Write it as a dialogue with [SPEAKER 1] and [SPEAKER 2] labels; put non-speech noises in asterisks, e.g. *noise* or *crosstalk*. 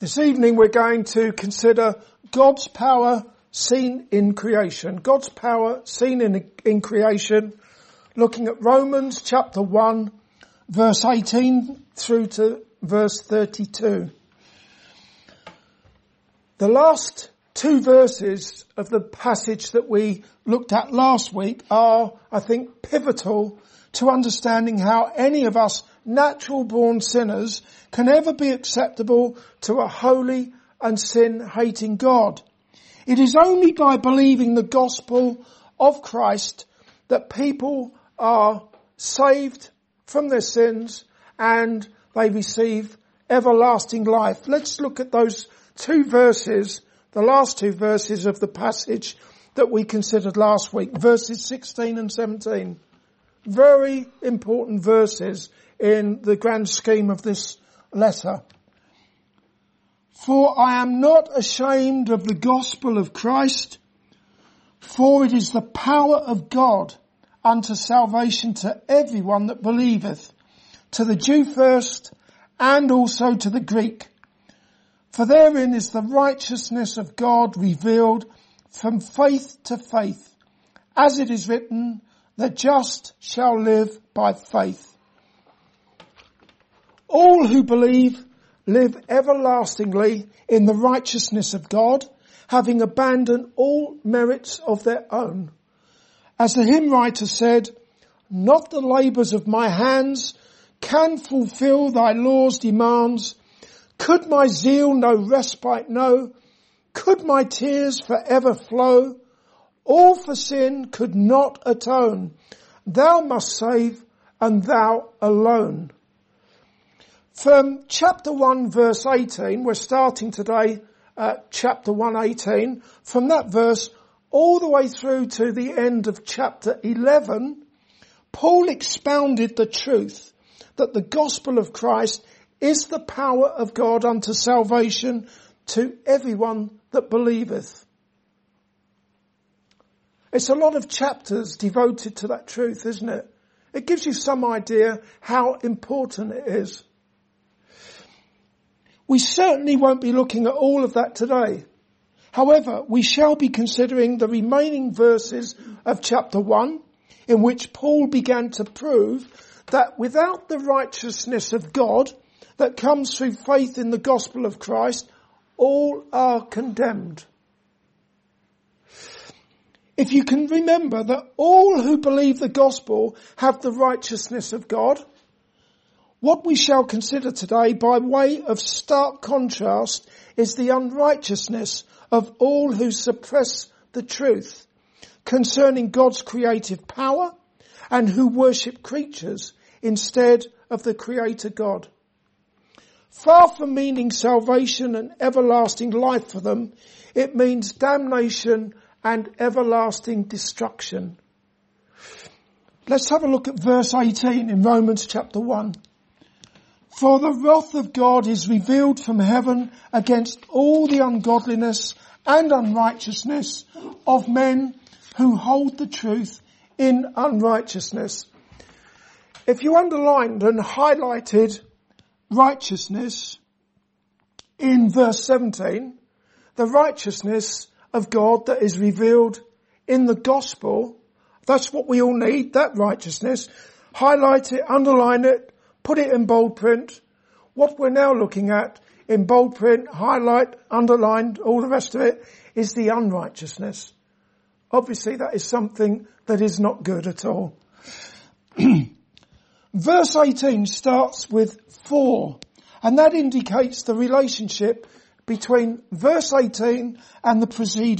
[SPEAKER 1] This evening we're going to consider God's power seen in creation. God's power seen in, in creation, looking at Romans chapter 1 verse 18 through to verse 32. The last two verses of the passage that we looked at last week are, I think, pivotal to understanding how any of us natural born sinners can ever be acceptable to a holy and sin hating God. It is only by believing the gospel of Christ that people are saved from their sins and they receive everlasting life. Let's look at those two verses, the last two verses of the passage that we considered last week, verses 16 and 17. Very important verses in the grand scheme of this letter. For I am not ashamed of the gospel of Christ, for it is the power of God unto salvation to everyone that believeth, to the Jew first, and also to the Greek. For therein is the righteousness of God revealed from faith to faith, as it is written, the just shall live by faith. All who believe live everlastingly in the righteousness of God, having abandoned all merits of their own. As the hymn writer said, not the labours of my hands can fulfill thy law's demands. Could my zeal no respite know? Could my tears forever flow? All for sin could not atone. Thou must save and thou alone. From chapter 1 verse 18, we're starting today at chapter 118. From that verse all the way through to the end of chapter 11, Paul expounded the truth that the gospel of Christ is the power of God unto salvation to everyone that believeth. It's a lot of chapters devoted to that truth, isn't it? It gives you some idea how important it is. We certainly won't be looking at all of that today. However, we shall be considering the remaining verses of chapter 1 in which Paul began to prove that without the righteousness of God that comes through faith in the gospel of Christ, all are condemned. If you can remember that all who believe the gospel have the righteousness of God, what we shall consider today by way of stark contrast is the unrighteousness of all who suppress the truth concerning God's creative power and who worship creatures instead of the creator God. Far from meaning salvation and everlasting life for them, it means damnation and everlasting destruction. Let's have a look at verse 18 in Romans chapter 1. For the wrath of God is revealed from heaven against all the ungodliness and unrighteousness of men who hold the truth in unrighteousness. If you underlined and highlighted righteousness in verse 17, the righteousness of God that is revealed in the gospel, that's what we all need, that righteousness. Highlight it, underline it, put it in bold print. What we're now looking at in bold print, highlight, underlined, all the rest of it is the unrighteousness. Obviously that is something that is not good at all. *clears throat* Verse 18 starts with for, and that indicates the relationship between verse 18 and the preceding